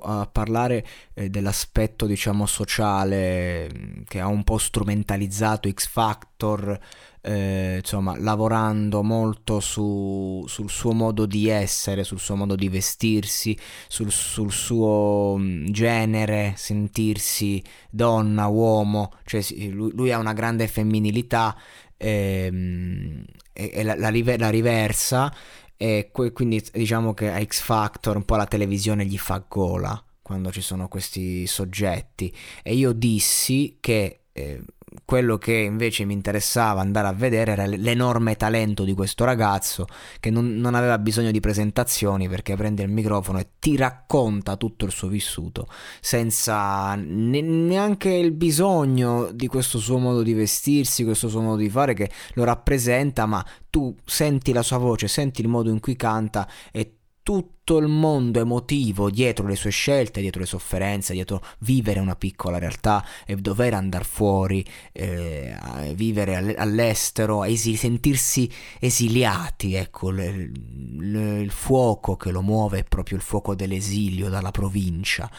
A parlare eh, dell'aspetto, diciamo, sociale mm, che ha un po' strumentalizzato X Factor, eh, insomma, lavorando molto su, sul suo modo di essere, sul suo modo di vestirsi, sul, sul suo mm, genere, sentirsi donna, uomo, cioè lui, lui ha una grande femminilità ehm, e, e la, la, la riversa e quindi diciamo che a X Factor un po' la televisione gli fa gola quando ci sono questi soggetti. E io dissi che eh, quello che invece mi interessava andare a vedere era l'enorme talento di questo ragazzo che non, non, aveva bisogno di presentazioni perché prende il microfono e ti racconta tutto il suo vissuto senza ne, neanche il bisogno di questo suo modo di vestirsi, questo suo modo di fare che lo rappresenta, ma tu senti la sua voce, senti il modo in cui canta e tutto il mondo emotivo dietro le sue scelte, dietro le sofferenze, dietro vivere una piccola realtà e dover andare fuori, eh, vivere all'estero, esi- sentirsi esiliati, ecco, le, le, il fuoco che lo muove è proprio il fuoco dell'esilio dalla provincia,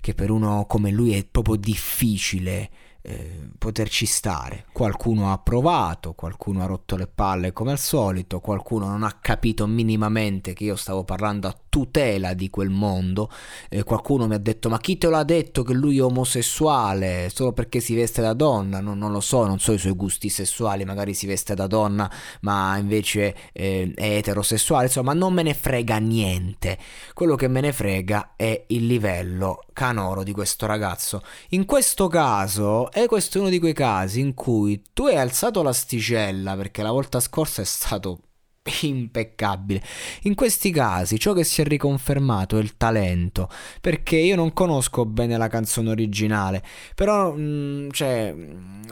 che per uno come lui è proprio difficile eh, poterci stare. Qualcuno ha provato, qualcuno ha rotto le palle come al solito, qualcuno non ha capito minimamente che io stavo parlando a tutela di quel mondo. Eh, qualcuno mi ha detto: Ma chi te l'ha detto che lui è omosessuale solo perché si veste da donna? No, non lo so, non so i suoi gusti sessuali. Magari si veste da donna, ma invece eh, è eterosessuale. Insomma, non me ne frega niente. Quello che me ne frega è il livello canoro di questo ragazzo. In questo caso, e questo è uno di quei casi in cui tu hai alzato l'asticella perché la volta scorsa è stato impeccabile. In questi casi ciò che si è riconfermato è il talento, perché io non conosco bene la canzone originale, però mh, mm, cioè,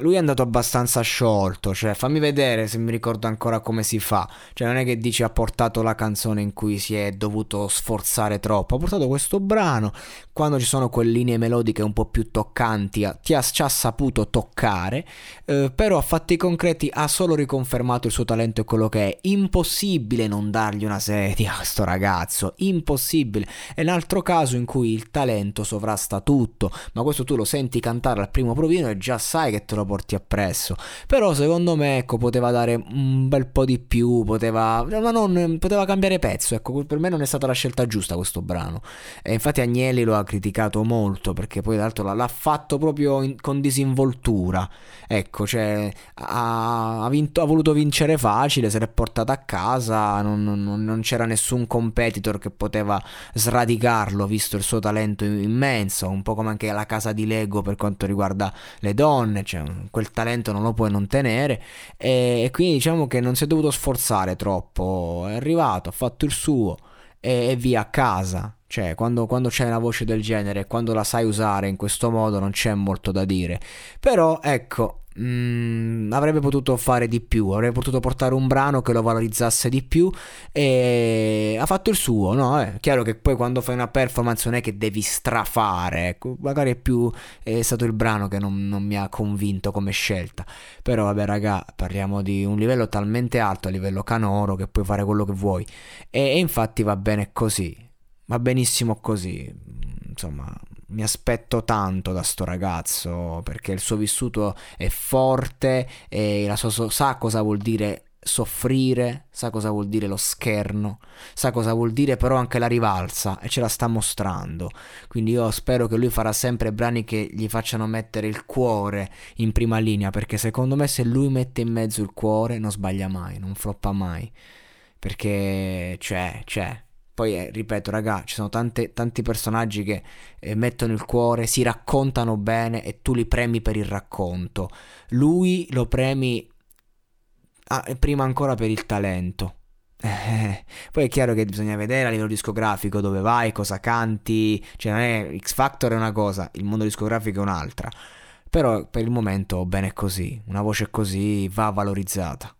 lui è andato abbastanza sciolto, cioè fammi vedere se mi ricordo ancora come si fa, cioè non è che dici ha portato la canzone in cui si è dovuto sforzare troppo, ha portato questo brano, quando ci sono quelle linee melodiche un po' più toccanti, ti ha, ci ha saputo toccare, eh, però a fatti concreti ha solo riconfermato il suo talento e quello che è. Impossibile non dargli una sedia a sto ragazzo, impossibile. È un altro caso in cui il talento sovrasta tutto, ma questo tu lo senti cantare al primo provino e già sai che te lo porti appresso. Però secondo me, ecco, poteva dare un bel po' di più, poteva, ma non, poteva cambiare pezzo, ecco, per me non è stata la scelta giusta questo brano. E infatti Agnelli lo ha criticato molto perché poi tra l'altro l'ha fatto proprio in, con disinvoltura. Ecco, cioè ha, ha, vinto, ha voluto vincere facile, se l'è portata a casa, non, non, non, c'era nessun competitor che poteva sradicarlo visto il suo talento immenso, un po' come anche la casa di Lego per quanto riguarda le donne, cioè quel talento non lo puoi non tenere e, e quindi diciamo che non si è dovuto sforzare troppo, è arrivato, ha fatto il suo e, e via a casa. Cioè, quando, quando, c'è una voce del genere, quando la sai usare in questo modo, non c'è molto da dire. Però, ecco, Mm, avrebbe potuto fare di più, avrebbe potuto portare un brano che lo valorizzasse di più e ha fatto il suo, no? È chiaro che poi quando fai una performance non è che devi strafare, ecco, magari è più è stato il brano che non, non mi ha convinto come scelta, però vabbè raga, parliamo di un livello talmente alto a livello canoro che puoi fare quello che vuoi e, e infatti va bene così, va benissimo così, insomma mi aspetto tanto da sto ragazzo perché il suo vissuto è forte e la sua, sa cosa vuol dire soffrire, sa cosa vuol dire lo scherno, sa cosa vuol dire però anche la rivalsa e ce la sta mostrando. Quindi io spero che lui farà sempre brani che gli facciano mettere il cuore in prima linea perché secondo me se lui mette in mezzo il cuore non sbaglia mai, non floppa mai. Perché c'è, c'è, poi, eh, ripeto, raga, ci sono tante, tanti personaggi che eh, mettono il cuore, si raccontano bene e tu li premi per il racconto. Lui lo premi ah, prima ancora per il talento. Eh, poi è chiaro che bisogna vedere a livello discografico dove vai, cosa canti, cioè non è X Factor è una cosa, il mondo discografico è un'altra. Però per il momento bene così, una voce così va valorizzata.